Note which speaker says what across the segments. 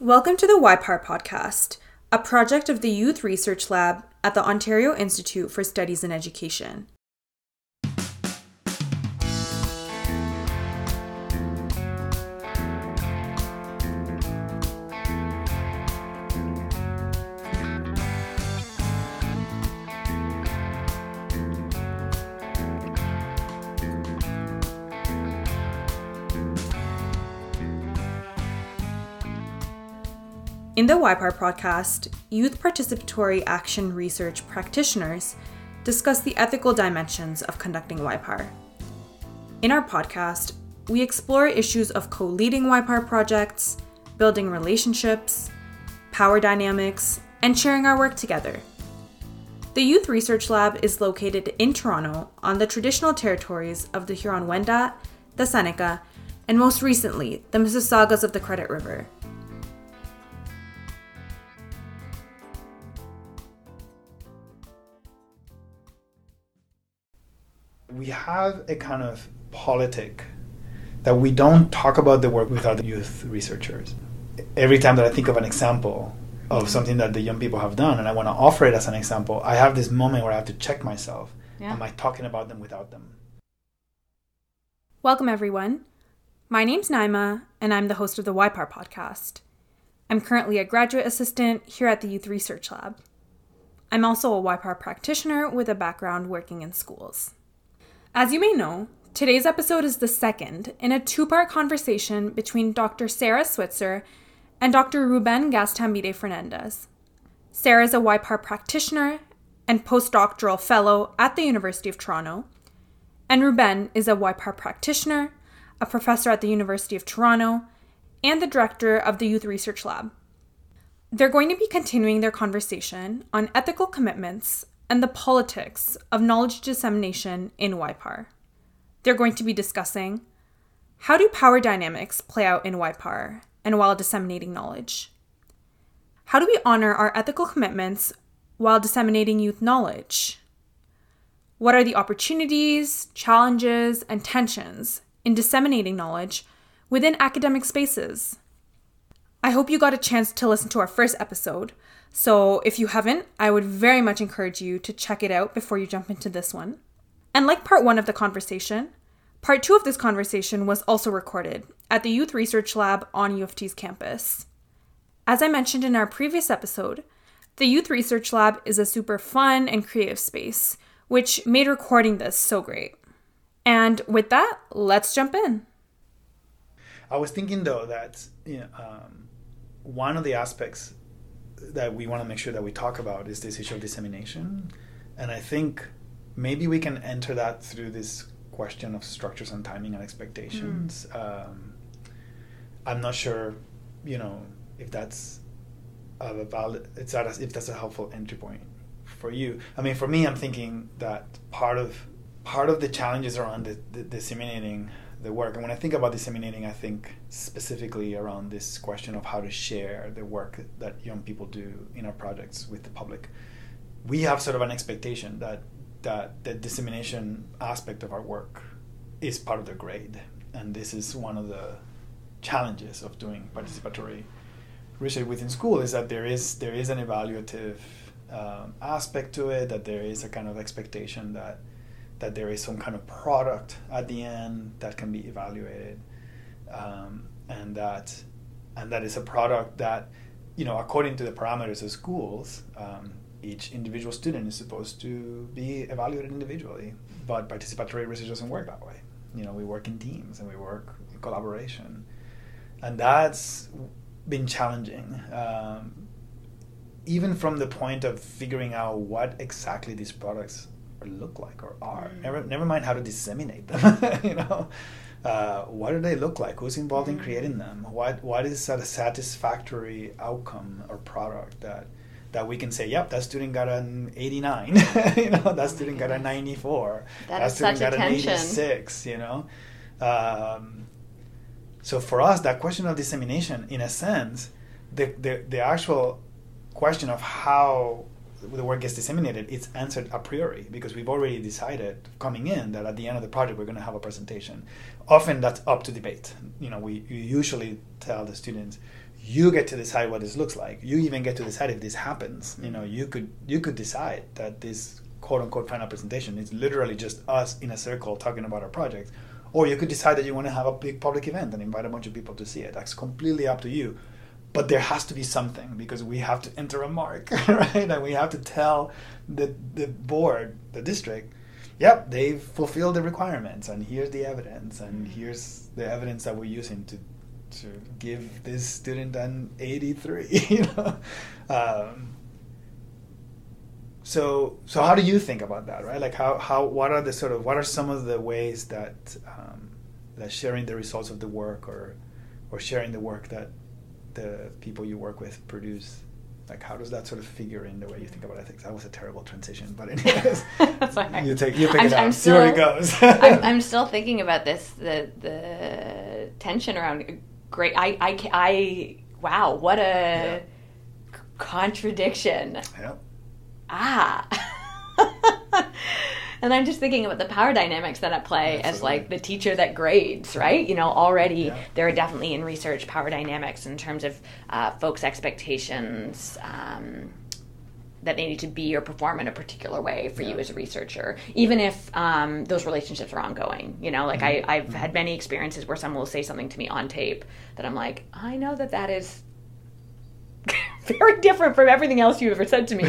Speaker 1: Welcome to the YPAR podcast, a project of the Youth Research Lab at the Ontario Institute for Studies in Education. The YPAR podcast, youth participatory action research practitioners discuss the ethical dimensions of conducting YPAR. In our podcast, we explore issues of co leading YPAR projects, building relationships, power dynamics, and sharing our work together. The Youth Research Lab is located in Toronto on the traditional territories of the Huron Wendat, the Seneca, and most recently, the Mississaugas of the Credit River.
Speaker 2: We have a kind of politic that we don't talk about the work with other youth researchers. Every time that I think of an example of something that the young people have done and I want to offer it as an example, I have this moment where I have to check myself. Yeah. Am I talking about them without them?
Speaker 1: Welcome, everyone. My name's Naima, and I'm the host of the YPAR podcast. I'm currently a graduate assistant here at the Youth Research Lab. I'm also a YPAR practitioner with a background working in schools. As you may know, today's episode is the second in a two part conversation between Dr. Sarah Switzer and Dr. Ruben Gaztambide Fernandez. Sarah is a YPAR practitioner and postdoctoral fellow at the University of Toronto, and Ruben is a YPAR practitioner, a professor at the University of Toronto, and the director of the Youth Research Lab. They're going to be continuing their conversation on ethical commitments and the politics of knowledge dissemination in YPAR. They're going to be discussing how do power dynamics play out in YPAR and while disseminating knowledge? How do we honor our ethical commitments while disseminating youth knowledge? What are the opportunities, challenges, and tensions in disseminating knowledge within academic spaces? I hope you got a chance to listen to our first episode, so if you haven't, I would very much encourage you to check it out before you jump into this one. And like part one of the conversation, part two of this conversation was also recorded at the Youth Research Lab on U of T's campus. As I mentioned in our previous episode, the Youth Research Lab is a super fun and creative space, which made recording this so great. And with that, let's jump in.
Speaker 2: I was thinking though that you know, um, one of the aspects that we want to make sure that we talk about is this issue of dissemination. And I think maybe we can enter that through this question of structures and timing and expectations. Mm. Um, I'm not sure, you know, if that's a valid, it's not as if that's a helpful entry point for you. I mean, for me, I'm thinking that part of part of the challenges around the, the disseminating the work. And when I think about disseminating, I think specifically around this question of how to share the work that young people do in our projects with the public. We have sort of an expectation that that the dissemination aspect of our work is part of the grade, and this is one of the challenges of doing participatory research within school is that there is there is an evaluative um, aspect to it, that there is a kind of expectation that that there is some kind of product at the end that can be evaluated, um, and that and that is a product that you know according to the parameters of schools. Um, each individual student is supposed to be evaluated individually, but participatory research doesn't work that way. You know, we work in teams and we work in collaboration, and that's been challenging. Um, even from the point of figuring out what exactly these products look like or are. Mm. Never, never mind how to disseminate them. you know, uh, what do they look like? Who's involved in mm. creating them? What what is a satisfactory outcome or product that that we can say, yep, that student got an 89. you know, that oh student got a 94.
Speaker 3: That, that student got attention.
Speaker 2: an 86. You know. Um, so for us, that question of dissemination, in a sense, the, the, the actual question of how the work gets disseminated, it's answered a priori because we've already decided coming in that at the end of the project we're going to have a presentation. Often that's up to debate. You know, we usually tell the students, you get to decide what this looks like. You even get to decide if this happens. You know, you could you could decide that this quote unquote final presentation is literally just us in a circle talking about our project, or you could decide that you want to have a big public event and invite a bunch of people to see it. That's completely up to you. But there has to be something because we have to enter a mark, right? And we have to tell the the board, the district, yep, they've fulfilled the requirements, and here's the evidence, and here's the evidence that we're using to to give this student an 83 you know? Um, so so how do you think about that right? Like how how what are the sort of what are some of the ways that um, that sharing the results of the work or or sharing the work that the people you work with produce like how does that sort of figure in the way you think about ethics? That was a terrible transition but anyways. You take you pick
Speaker 3: I'm,
Speaker 2: it up.
Speaker 3: I'm
Speaker 2: see where it goes.
Speaker 3: I'm, I'm still thinking about this the the tension around great I I I wow what a c- contradiction.
Speaker 2: Yep.
Speaker 3: ah and i'm just thinking about the power dynamics that at play as like the teacher that grades right? You know already
Speaker 2: Yeah.
Speaker 3: there are definitely in research power dynamics in terms of uh, folks expectations um, that they need to be or perform in a particular way for you as a researcher even if um, those relationships are ongoing you know? Like
Speaker 2: Mm-hmm.
Speaker 3: I, i've had many experiences where someone will say something to me on tape that i'm like i know that that is very different from everything else you've ever said to me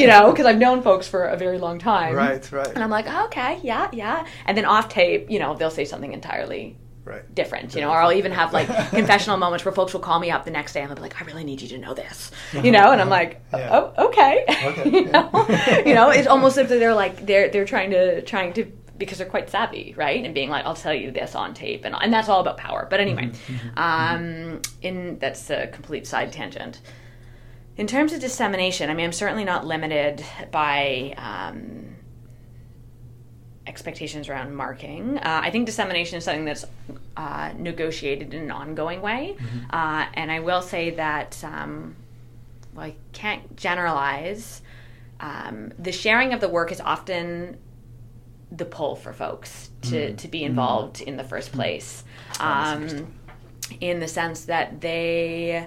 Speaker 3: you know because i've known folks for a very long time.
Speaker 2: Right right.
Speaker 3: And i'm like oh, okay yeah yeah. And then off tape you know they'll say something entirely
Speaker 2: right.
Speaker 3: different, you know, or I'll even have like confessional moments where folks will call me up the next day and they'll be like, I really need you to know this, you know, and I'm like, oh, okay,
Speaker 2: Okay,
Speaker 3: you know, you know, it's almost as if they're like they're they're trying to trying to because they're quite savvy, right, and being like, I'll tell you this on tape, and and that's all about power. But anyway,
Speaker 2: Mm-hmm,
Speaker 3: um, in that's a complete side tangent. In terms of dissemination, I mean, I'm certainly not limited by. Um, expectations around marking. Uh, I think dissemination is something that's uh, negotiated in an ongoing way. Uh, and I will say that, um, well, I can't generalize. Um, the sharing of the work is often the pull for folks to, to be involved in the first place. Um, in the sense that they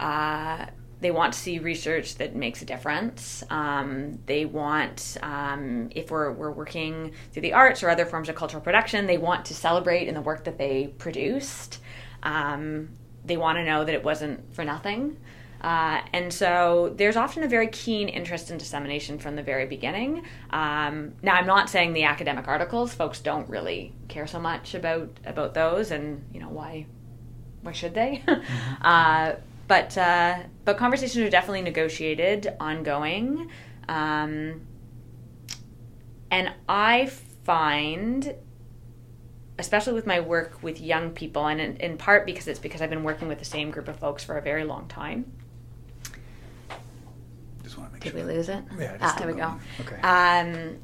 Speaker 3: uh, they want to see research that makes a difference. Um, they want, um, if we're, we're working through the arts or other forms of cultural production, they want to celebrate in the work that they produced. Um, they want to know that it wasn't for nothing. Uh, and so there's often a very keen interest in dissemination from the very beginning. Um, now, I'm not saying the academic articles; folks don't really care so much about about those, and you know why why should they? uh, but uh, but conversations are definitely negotiated, ongoing, um, and I find, especially with my work with young people, and in, in part because it's because I've been working with the same group of folks for a very long time.
Speaker 2: Just want to make
Speaker 3: Did
Speaker 2: sure
Speaker 3: we lose it?
Speaker 2: Yeah, just
Speaker 3: ah, there we go.
Speaker 2: Okay.
Speaker 3: Um,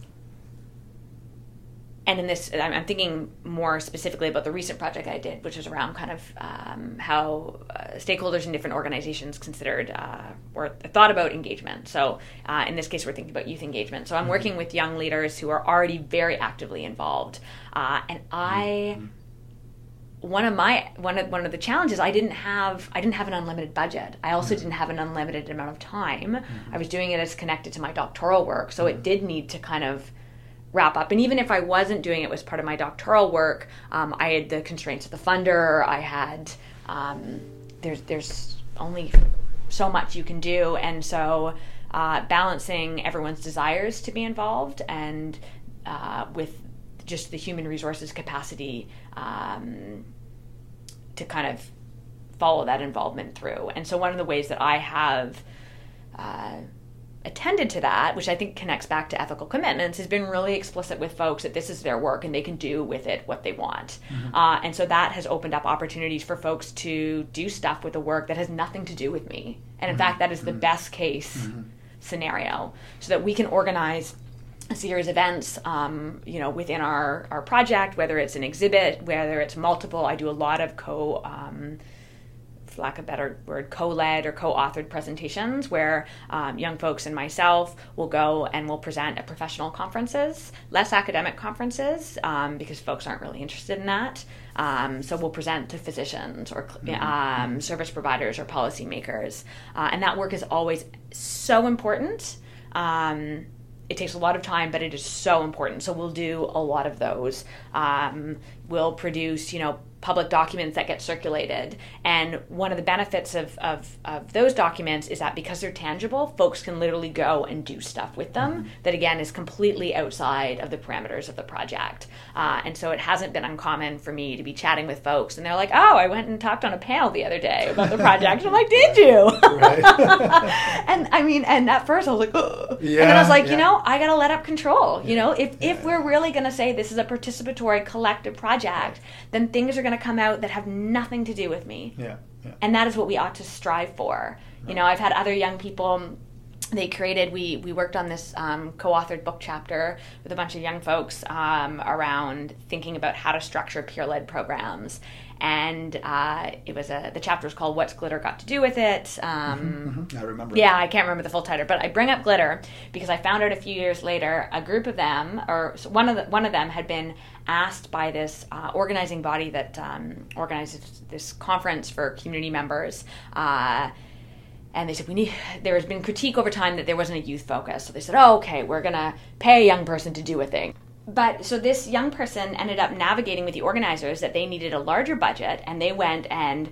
Speaker 3: and in this, I'm thinking more specifically about the recent project I did, which was around kind of um, how uh, stakeholders in different organizations considered uh, or thought about engagement. So, uh, in this case, we're thinking about youth engagement. So, I'm working with young leaders who are already very actively involved, uh, and I one of my one of one of the challenges I didn't have I didn't have an unlimited budget. I also didn't have an unlimited amount of time. I was doing it as connected to my doctoral work, so it did need to kind of wrap up. And even if I wasn't doing it as part of my doctoral work, um, I had the constraints of the funder. I had um, there's there's only so much you can do, and so uh, balancing everyone's desires to be involved and uh, with just the human resources capacity um, to kind of follow that involvement through. And so one of the ways that I have uh, attended to that, which I think connects back to ethical commitments, has been really explicit with folks that this is their work and they can do with it what they want. Uh, and so that has opened up opportunities for folks to do stuff with the work that has nothing to do with me. And in fact, that is the best case scenario, so that we can organize a series of events, um, you know, within our, our project, whether it's an exhibit, whether it's multiple. I do a lot of co um, for lack of a better word, co-led or co-authored presentations where um, young folks and myself will go and we'll present at professional conferences, less academic conferences, um, because folks aren't really interested in that. Um, so we'll present to physicians or mm-hmm. um, service providers or policymakers, uh, and that work is always so important. Um, it takes a lot of time, but it is so important. So we'll do a lot of those. Um, we'll produce, you know, public documents that get circulated. And one of the benefits of, of, of those documents is that because they're tangible, folks can literally go and do stuff with them mm-hmm. that, again, is completely outside of the parameters of the project. Uh, and so it hasn't been uncommon for me to be chatting with folks and they're like, oh, I went and talked on a panel the other day about the project. I'm like, did you? and I mean, and at first I was like, Ugh. Yeah, and then I was like, yeah. you know, I got to let up control. You know, if, yeah. if we're really going to say this is a participatory collective project, then things are going going to come out that have nothing to do with
Speaker 2: me. Yeah, yeah.
Speaker 3: And that is what we ought to strive for. Right. You know, I've had other young people they created we we worked on this um, co-authored book chapter with a bunch of young folks um, around thinking about how to structure peer-led programs and uh, it was a the chapter was called "What's Glitter Got to Do with It." Um,
Speaker 2: mm-hmm, mm-hmm. I remember.
Speaker 3: Yeah, I can't remember the full title, but I bring up glitter because I found out a few years later a group of them, or one of the, one of them, had been asked by this uh, organizing body that um, organizes this conference for community members. Uh, and they said we need there has been critique over time that there wasn't a youth focus so they said oh okay we're going to pay a young person to do a thing but so this young person ended up navigating with the organizers that they needed a larger budget and they went and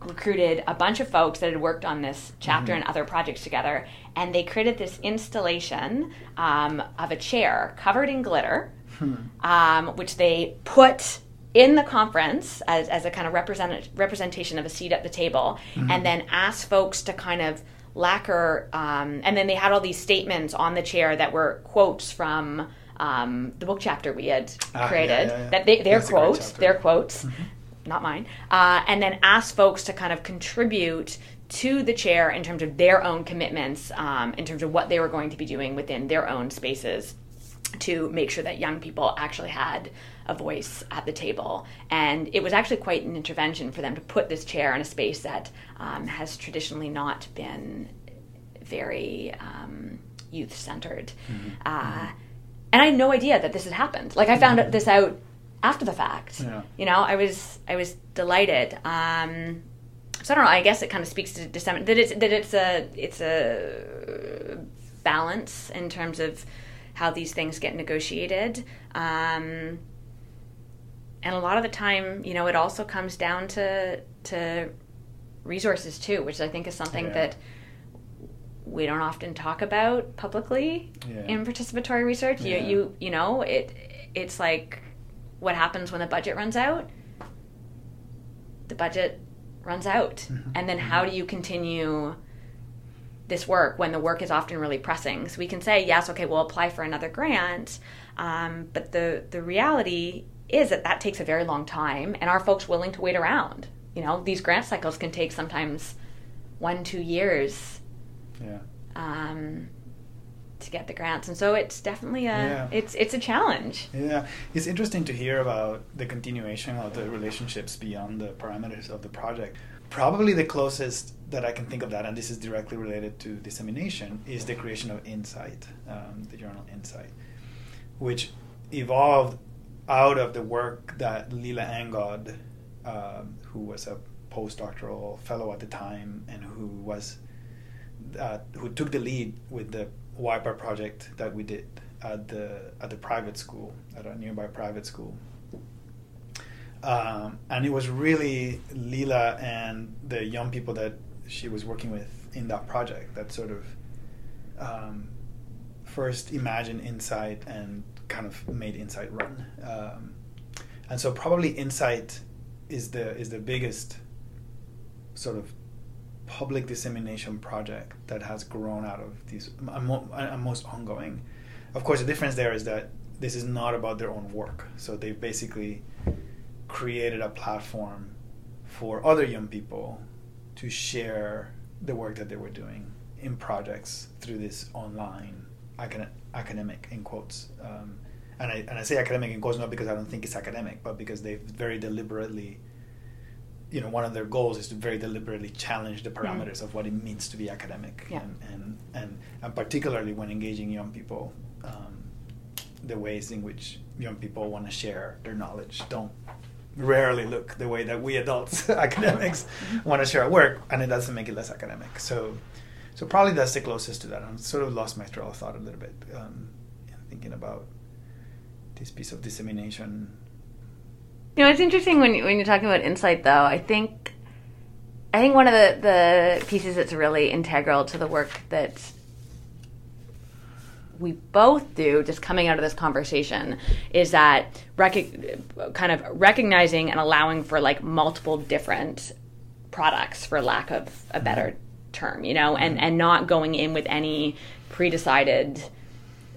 Speaker 3: recruited a bunch of folks that had worked on this chapter mm-hmm. and other projects together and they created this installation um, of a chair covered in glitter hmm. um, which they put in the conference as, as a kind of represent, representation of a seat at the table mm-hmm. and then asked folks to kind of lacquer um, and then they had all these statements on the chair that were quotes from um, the book chapter we had ah, created. Yeah, yeah, yeah. That they, their quotes, their quotes, mm-hmm. not mine, uh, and then ask folks to kind of contribute to the chair in terms of their own commitments, um, in terms of what they were going to be doing within their own spaces to make sure that young people actually had a voice at the table. And it was actually quite an intervention for them to put this chair in a space that um, has traditionally not been very um, youth centered. Mm-hmm. Uh, mm-hmm and I had no idea that this had happened. Like I found this out after the fact. Yeah. You know, I was I was delighted. Um, so I don't know. I guess it kind of speaks to dissemin- that it's that it's a it's a balance in terms of how these things get negotiated. Um, and a lot of the time, you know, it also comes down to to resources too, which I think is something yeah. that we don't often talk about publicly yeah. in participatory research. Yeah. You you you know it it's like what happens when the budget runs out. The budget runs out, mm-hmm. and then how do you continue this work when the work is often really pressing? So we can say yes, okay, we'll apply for another grant, um, but the the reality is that that takes a very long time, and are folks willing to wait around? You know, these grant cycles can take sometimes one two years
Speaker 2: yeah.
Speaker 3: Um, to get the grants, and so it's definitely a yeah. it's it's a challenge.
Speaker 2: Yeah, it's interesting to hear about the continuation of the relationships beyond the parameters of the project. Probably the closest that I can think of that, and this is directly related to dissemination, is the creation of Insight, um, the journal Insight, which evolved out of the work that Leila Angod, um, who was a postdoctoral fellow at the time and who was uh, who took the lead with the YPAR project that we did at the at the private school at a nearby private school. Um, and it was really Leila and the young people that she was working with in that project that sort of um, first imagined Insight and kind of made Insight run. Um, and so probably Insight is the is the biggest sort of public dissemination project that has grown out of these and most ongoing. Of course, the difference there is that this is not about their own work. So they've basically created a platform for other young people to share the work that they were doing in projects through this online academic in quotes. Um, and I and I say academic in quotes not because I don't think it's academic, but because they've very deliberately you know one of their goals is to very deliberately challenge the parameters mm. of what it means to be academic
Speaker 3: yeah.
Speaker 2: and, and, and and particularly when engaging young people um, the ways in which young people want to share their knowledge don't rarely look the way that we adults academics mm-hmm. want to share our work and it doesn't make it less academic so so probably that's the closest to that i sort of lost my trail of thought a little bit um, thinking about this piece of dissemination
Speaker 3: you know, it's interesting when when you're talking about insight, though. I think, I think one of the the pieces that's really integral to the work that we both do, just coming out of this conversation, is that rec- kind of recognizing and allowing for like multiple different products, for lack of a better term, you know, and mm-hmm. and not going in with any pre-decided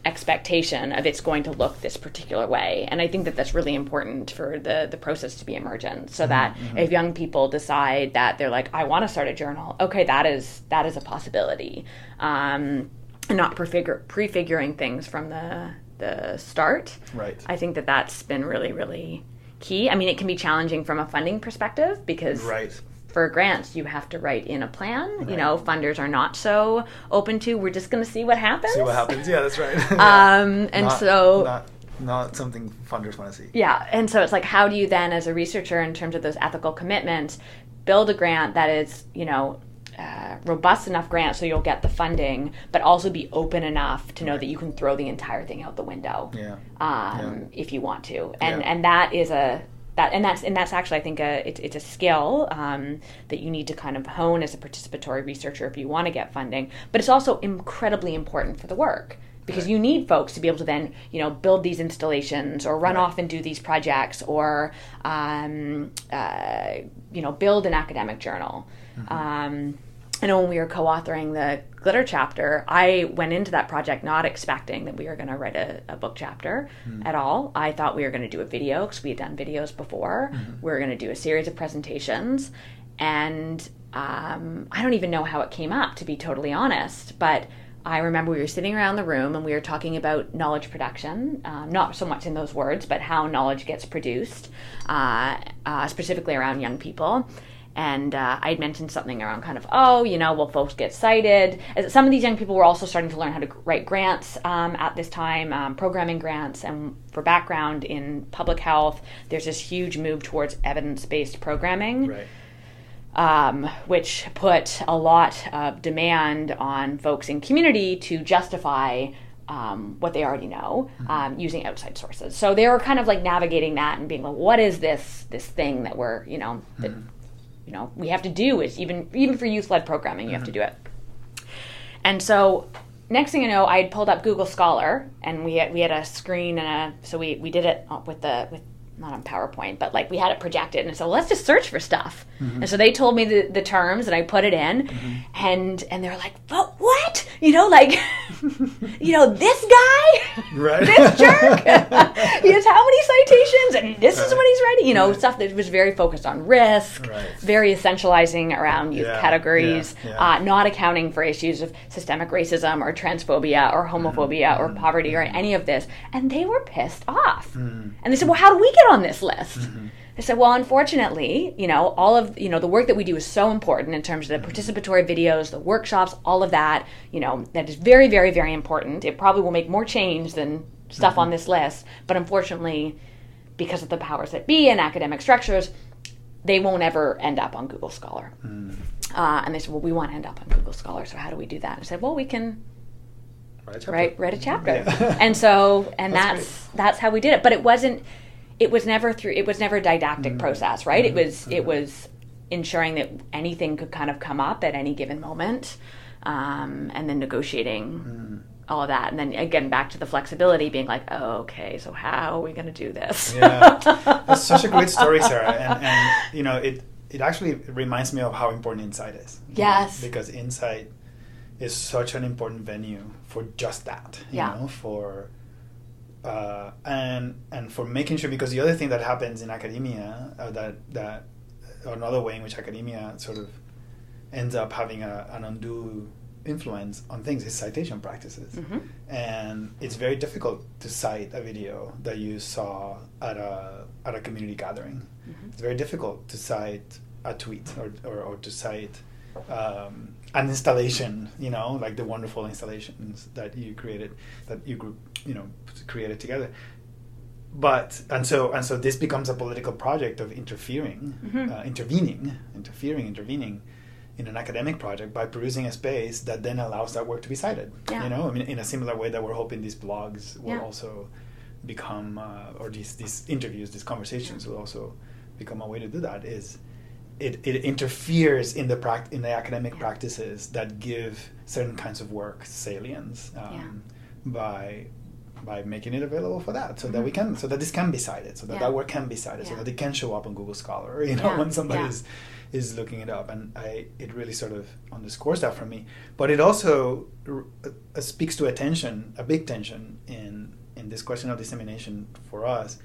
Speaker 3: expectation of it's going to look this particular way. And I think that that's really important for the the process to be emergent, so mm-hmm. that mm-hmm. if young people decide that they're like, I want to start a journal, okay, that is that is a possibility, um, and not prefigure, prefiguring things from the the start.
Speaker 2: Right.
Speaker 3: I think that that's been really really key. I mean, it can be challenging from a funding perspective because
Speaker 2: right
Speaker 3: for grants, you have to write in a plan. Right. You know, funders are not so open to. We're just going to see what happens.
Speaker 2: See what happens. Yeah, that's right.
Speaker 3: yeah. Um, and
Speaker 2: not,
Speaker 3: so
Speaker 2: not, not something funders want to see.
Speaker 3: Yeah, and so it's like, how do you then, as a researcher, in terms of those ethical commitments, build a grant that is, you know, uh, robust enough grant so you'll get the funding, but also be open enough to know right. that you can throw the entire thing out the window.
Speaker 2: Yeah.
Speaker 3: Um,
Speaker 2: yeah.
Speaker 3: If you want to, and
Speaker 2: yeah.
Speaker 3: and that is a that and that's and that's actually I think a it's, it's a skill um, that you need to kind of hone as a participatory researcher if you want to get funding. But it's also incredibly important for the work because right. you need folks to be able to then you know build these installations or run right. off and do these projects or um, uh, you know build an academic journal. Mm-hmm. Um, I know when we were co-authoring the glitter chapter, I went into that project not expecting that we were going to write a, a, book chapter mm. at all. I thought we were going to do a video because we had done videos before. Mm-hmm. We were going to do a series of presentations, and um, I don't even know how it came up, to be totally honest. But I remember we were sitting around the room and we were talking about knowledge production, um, not so much in those words, but how knowledge gets produced, uh, uh, specifically around young people and uh, I'd mentioned something around kind of, oh, you know, will folks get cited? As some of these young people were also starting to learn how to write grants um, at this time, um, programming grants. And for background in public health, there's this huge move towards evidence based programming.
Speaker 2: Right.
Speaker 3: Um, which put a lot of demand on folks in community to justify um, what they already know mm-hmm. um, using outside sources. So they were kind of like navigating that and being like, what is this this thing that we're you know that mm-hmm you know we have to do is even even for youth led programming you mm-hmm. have to do it. And so next thing you know, I had pulled up Google Scholar and we had we had a screen and a so we we did it with the with not on PowerPoint, but like we had it projected, and so let's just search for stuff. Mm-hmm. And so they told me the, the terms, and I put it in, mm-hmm. and and they're like, "But what? You know, like, you know, this guy,
Speaker 2: right?
Speaker 3: this jerk, he has how many citations, and this right. is what he's writing. You know, right. stuff that was very focused on risk, very essentializing around youth yeah. categories,
Speaker 2: yeah. Yeah.
Speaker 3: Uh, not accounting for issues of systemic racism or transphobia or homophobia mm-hmm. or poverty or any of this, and they were pissed off,
Speaker 2: mm-hmm.
Speaker 3: and they said, "Well, how do we get on this list. Mm-hmm. I said, well, unfortunately, you know, all of you know the work that we do is so important in terms of the participatory videos, the workshops, all of that. You know, that is very, very, very important. It probably will make more change than stuff mm-hmm. on this list, but unfortunately, because of the powers that be and academic structures, they won't ever end up on Google Scholar. Mm. Uh, and they said, well, we want to end up on Google Scholar, so how do we do that? And I said, well, we can
Speaker 2: write,
Speaker 3: write, write a chapter. Yeah. and so, and that's that's, that's how we did it. But it wasn't it was never through it was never a didactic mm-hmm. process right mm-hmm. it was it was ensuring that anything could kind of come up at any given moment um, and then negotiating mm. all of that and then again back to the flexibility being like oh, okay so how are we going to do this
Speaker 2: yeah that's such a great story sarah and, and you know it it actually reminds me of how important insight is
Speaker 3: yes
Speaker 2: know? because insight is such an important venue for just that you
Speaker 3: yeah.
Speaker 2: know for uh, and and for making sure because the other thing that happens in academia uh, that that another way in which academia sort of ends up having a, an undue influence on things is citation practices
Speaker 3: mm-hmm.
Speaker 2: and it's very difficult to cite a video that you saw at a at a community gathering
Speaker 3: mm-hmm.
Speaker 2: it's very difficult to cite a tweet or, or, or to cite um, an installation, you know, like the wonderful installations that you created, that you group, you know, created together. But and so and so this becomes a political project of interfering,
Speaker 3: Mhm.
Speaker 2: uh, intervening, interfering, intervening in an academic project by producing a space that then allows that work to be cited.
Speaker 3: Yeah.
Speaker 2: You know, I mean, in a similar way that we're hoping these blogs will
Speaker 3: Yeah.
Speaker 2: also become, uh, or these these interviews, these conversations will also become a way to do that. Is it, it interferes in the prac- in the academic
Speaker 3: Yeah.
Speaker 2: practices that give certain kinds of work salience um, by by making it available for that so that we
Speaker 3: Mhm.
Speaker 2: can so that this can be cited so that
Speaker 3: Yeah.
Speaker 2: that work can be cited so that it can show up on Google Scholar you know
Speaker 3: Yeah.
Speaker 2: when somebody
Speaker 3: Yeah.
Speaker 2: is is looking it up and I it really sort of underscores that for me but it also r- uh, speaks to a tension a big tension in in this question of dissemination for us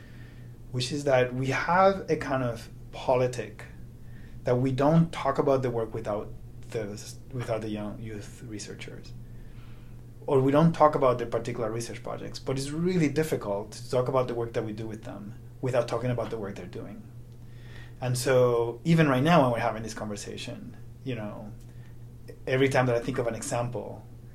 Speaker 2: which is that we have a kind of politic that we don't talk about the work without the without the young youth researchers. Or we don't talk about the particular research projects but it's really difficult to talk about the work that we do with them without talking about the work they're doing. And so even right now when we're having this conversation you know every time that i think of an example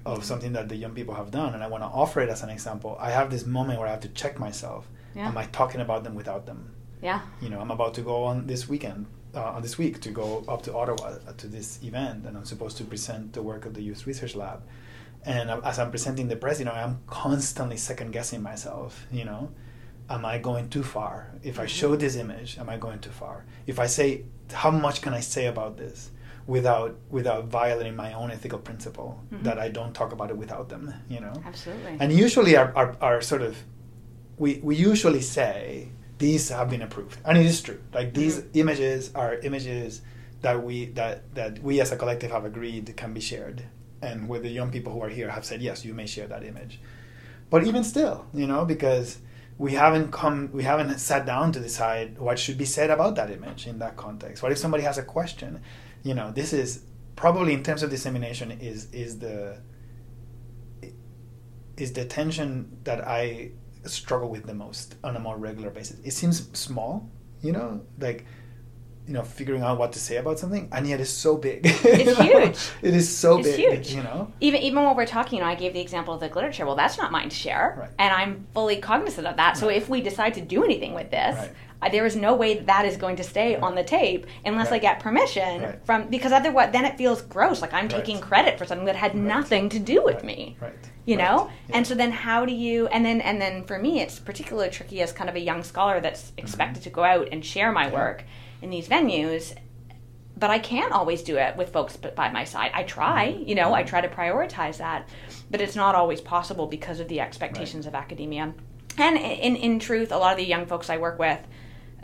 Speaker 2: of mm-hmm. something that the young people have done and i want to offer it as an example i have this moment where i have to check myself.
Speaker 3: Yeah.
Speaker 2: am i talking about them without them?
Speaker 3: Yeah.
Speaker 2: you know, I'm about to go on this weekend, uh, on this week, to go up to Ottawa uh, to this event, and I'm supposed to present the work of the Youth Research Lab. And as I'm presenting the press, you know, I'm constantly second guessing myself. You know, am I going too far? If I show this image, am I going too far? If I say, how much can I say about this without without violating my own ethical principle
Speaker 3: Mhm.
Speaker 2: that I don't talk about it without them? You know,
Speaker 3: Absolutely.
Speaker 2: and usually our, our, our sort of we, we usually say these have been approved. And it is true. Like these
Speaker 3: Mhm.
Speaker 2: images are images that we that that we as a collective have agreed can be shared. And where the young people who are here have said yes you may share that image. But even still you know because we haven't come we haven't sat down to decide what should be said about that image in that context. What if somebody has a question? You know this is probably in terms of dissemination is is the is the tension that I struggle with the most on a more regular basis. It seems small, you know, like you know, figuring out what to say about something, and yet it's so big.
Speaker 3: It's huge.
Speaker 2: It is so
Speaker 3: It's
Speaker 2: big,
Speaker 3: huge.
Speaker 2: you know.
Speaker 3: even even when we're talking, you know, I gave the example of the literature. Well, that's not mine to share,
Speaker 2: Right.
Speaker 3: and I'm fully cognizant of that. So
Speaker 2: Right.
Speaker 3: if we decide to do anything with this,
Speaker 2: Right.
Speaker 3: there is no way that, that is going to stay on the tape unless I get permission from because otherwise then it feels gross. Like I'm taking credit for something that had nothing to do with me.
Speaker 2: Right.
Speaker 3: You know,
Speaker 2: Yeah.
Speaker 3: and so then how do you? And then and then for me, it's particularly tricky as kind of a young scholar that's expected to go out and share my
Speaker 2: Mm-hmm. Yeah.
Speaker 3: work in these venues but I can't always do it with folks by my side. I try,
Speaker 2: Mm-hmm.
Speaker 3: you know, I try to prioritize that, but it's not always possible because of the expectations of academia. And in in truth, a lot of the young folks I work with,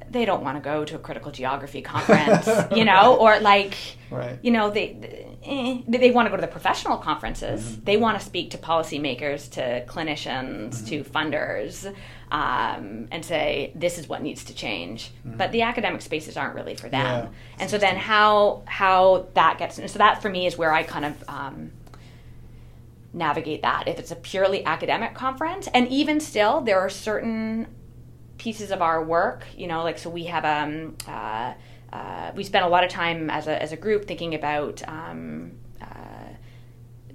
Speaker 3: they don't want to go to a critical geography conference, you know, or like,
Speaker 2: Right.
Speaker 3: you know, they eh, they, they want to go to the professional conferences.
Speaker 2: Mm-hmm.
Speaker 3: They want to speak to policymakers, to clinicians,
Speaker 2: Mm-hmm.
Speaker 3: to funders, um, and say this is what needs to change.
Speaker 2: Mm-hmm.
Speaker 3: But the academic spaces aren't really for them.
Speaker 2: Yeah.
Speaker 3: And so then how how that gets so that for me is where I kind of um, navigate that. If it's a purely academic conference, and even still, there are certain pieces of our work, you know, like so we have um uh, uh, we spend a lot of time as a as a group thinking about um,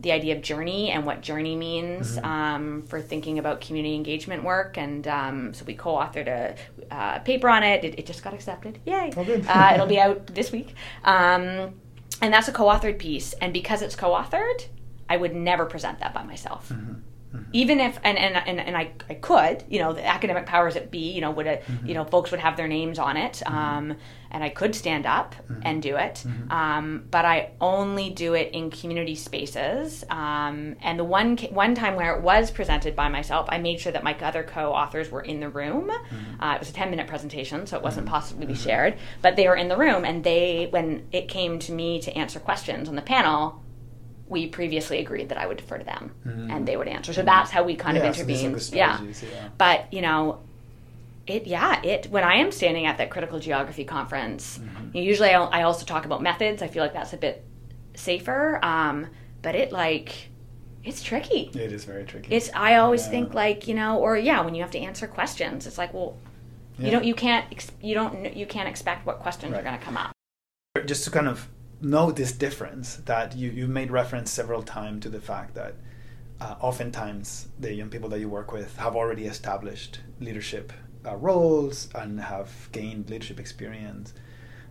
Speaker 3: the idea of journey and what journey means um, for thinking about community engagement work. And um, so we co-authored a uh, paper on it. it. It just got accepted. Yay!
Speaker 2: Oh,
Speaker 3: uh, it'll be out this week. Um, and that's a co-authored piece. And because it's co-authored, I would never present that by myself. Even if and, and and and I, I could, you know, the academic powers that be, you know, would uh, you know, folks would have their names on it, um, and I could stand up and do it, um, but I only do it in community spaces. Um, and the one one time where it was presented by myself, I made sure that my other co-authors were in the room. Uh, it was a ten minute presentation, so it wasn't possible to be shared, but they were in the room, and they when it came to me to answer questions on the panel, we previously agreed that I would defer to them and they would answer. So that's how we kind
Speaker 2: Yeah,
Speaker 3: of
Speaker 2: so
Speaker 3: intervened.
Speaker 2: the
Speaker 3: yeah.
Speaker 2: yeah.
Speaker 3: But, you know, it yeah, it when I am standing at that critical geography conference,
Speaker 2: Mm-hmm.
Speaker 3: usually I, I also talk about methods. I feel like that's a bit safer. Um, but it like it's tricky.
Speaker 2: It is very tricky.
Speaker 3: It's I always
Speaker 2: Yeah.
Speaker 3: think like, you know, or yeah, when you have to answer questions, it's like, well,
Speaker 2: Yeah.
Speaker 3: you don't you can't ex- you don't you can't expect what questions are going to come up.
Speaker 2: just to kind of note this difference that you you made reference several times to the fact that uh, oftentimes the young people that you work with have already established leadership uh, roles and have gained leadership experience.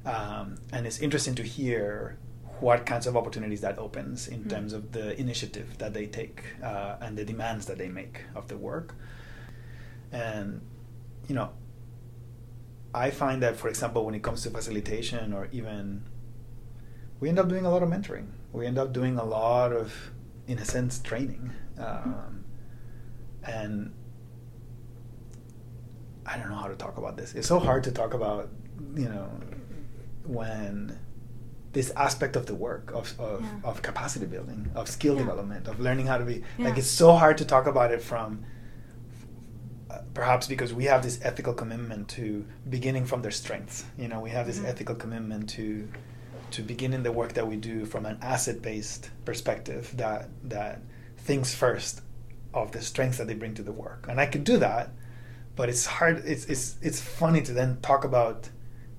Speaker 2: Um, and it's interesting to hear what kinds of opportunities that opens in mm-hmm. terms of the initiative that they take uh, and the demands that they make of the work. And, you know, I find that, for example, when it comes to facilitation or even, we end up doing a lot of mentoring. We end up doing a lot of in a sense, training. Um, and I don't know how to talk about this. It's so hard to talk about, you know, when this aspect of the work of of, yeah. of capacity building, of skill yeah. development, of learning how to be yeah. like it's so hard to talk about it from uh, perhaps because we have this ethical commitment to beginning from their strengths. You know, we have this mm-hmm. ethical commitment to to beginning the work that we do from an asset-based perspective that that thinks first of the strengths that they bring to the work and i could do that but it's hard it's it's it's funny to then talk about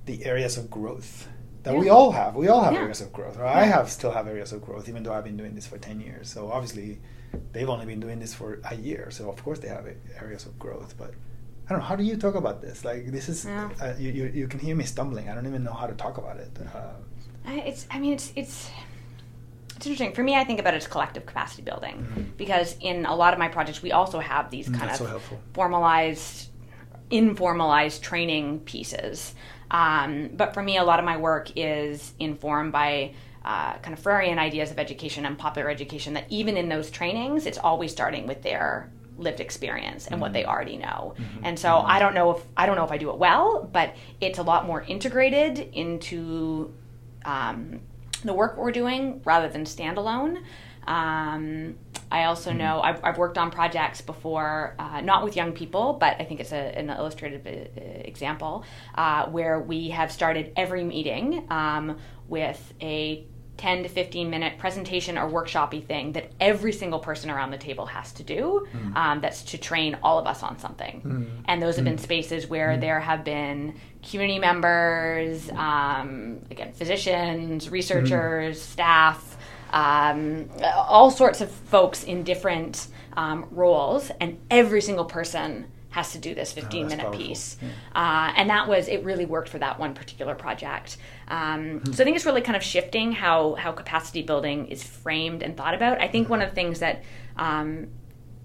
Speaker 2: the areas of growth that yeah. we all have we all have yeah. areas of growth yeah. i have still have areas of growth even though i've been doing this for 10 years so obviously they've only been doing this for a year so of course they have areas of growth but I don't know. How do you talk about this? Like, this is uh, you, you, you. can hear me stumbling. I don't even know how to talk about it. Uh,
Speaker 3: it's. I mean, it's. It's. It's interesting. For me, I think about it as collective capacity building mm-hmm. because in a lot of my projects, we also have these mm, kind That's of so formalized, informalized training pieces. Um, but for me, a lot of my work is informed by uh, kind of Freirean ideas of education and popular education. That even in those trainings, it's always starting with their lived experience and mm-hmm. what they mm-hmm. already know. Mm-hmm. And so mm-hmm. I don't know if I don't know if I do it well, but it's a lot more integrated into um, the work we're doing rather than standalone. Um, I also mm-hmm. know I've, I've, worked on projects before, uh, not with young people, but I think it's a, an illustrative uh, example uh, where we have started every meeting um, with a 10 to 15 minute presentation or workshopy thing that every single person around the table has to do mm. um, that's to train all of us on something mm. and those have been mm. spaces where mm. there have been community members um, again physicians researchers mm. staff um, all sorts of folks in different um, roles and every single person has to do this 15 oh, minute powerful. piece. Yeah. Uh, and that was, it really worked for that one particular project. Um, hmm. So I think it's really kind of shifting how, how capacity building is framed and thought about. I think one of the things that um,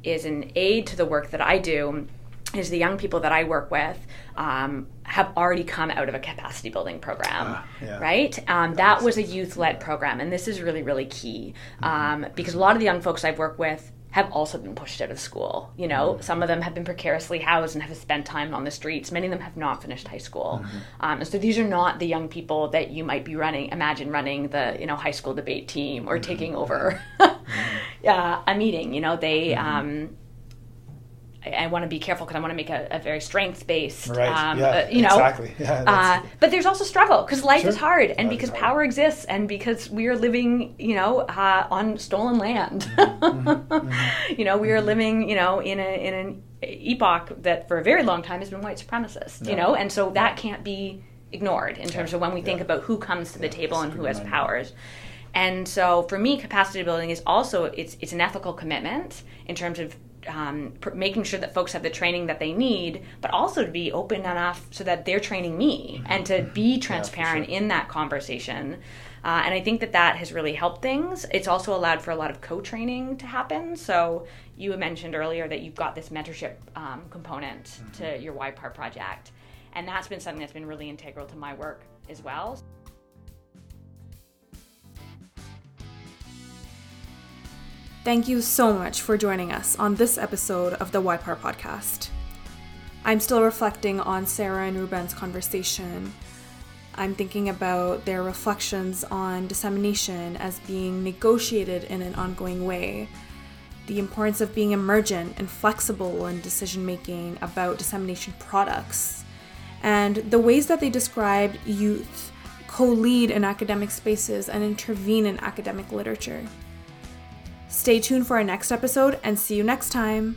Speaker 3: is an aid to the work that I do is the young people that I work with um, have already come out of a capacity building program, uh, yeah. right? Um, that was a youth led program, and this is really, really key mm-hmm. um, because a lot of the young folks I've worked with have also been pushed out of school. You know, mm-hmm. some of them have been precariously housed and have spent time on the streets. Many of them have not finished high school. Mm-hmm. Um, and so these are not the young people that you might be running, imagine running the, you know, high school debate team or mm-hmm. taking over uh, a meeting. You know, they, mm-hmm. um, I, I want to be careful because I want to make a, a very strength based, right. um, yeah, uh, you know. Exactly. Yeah, uh, but there's also struggle because life sure. is hard, and life because hard. power exists, and because we are living, you know, uh, on stolen land. Mm-hmm. mm-hmm. you know, we are living, you know, in a in an epoch that for a very long time has been white supremacist. You know, and so that can't be ignored in terms yeah. of when we think about who comes to the table and who has powers. And so for me, capacity building is also it's it's an ethical commitment in terms of um, pr- making sure that folks have the training that they need, but also to be open enough so that they're training me mm-hmm. and to be transparent yeah, sure. in that conversation. Uh, and I think that that has really helped things. It's also allowed for a lot of co training to happen. So you mentioned earlier that you've got this mentorship um, component mm-hmm. to your YPAR project. And that's been something that's been really integral to my work as well.
Speaker 1: Thank you so much for joining us on this episode of the YPAR podcast. I'm still reflecting on Sarah and Ruben's conversation. I'm thinking about their reflections on dissemination as being negotiated in an ongoing way, the importance of being emergent and flexible in decision making about dissemination products, and the ways that they described youth co lead in academic spaces and intervene in academic literature. Stay tuned for our next episode and see you next time.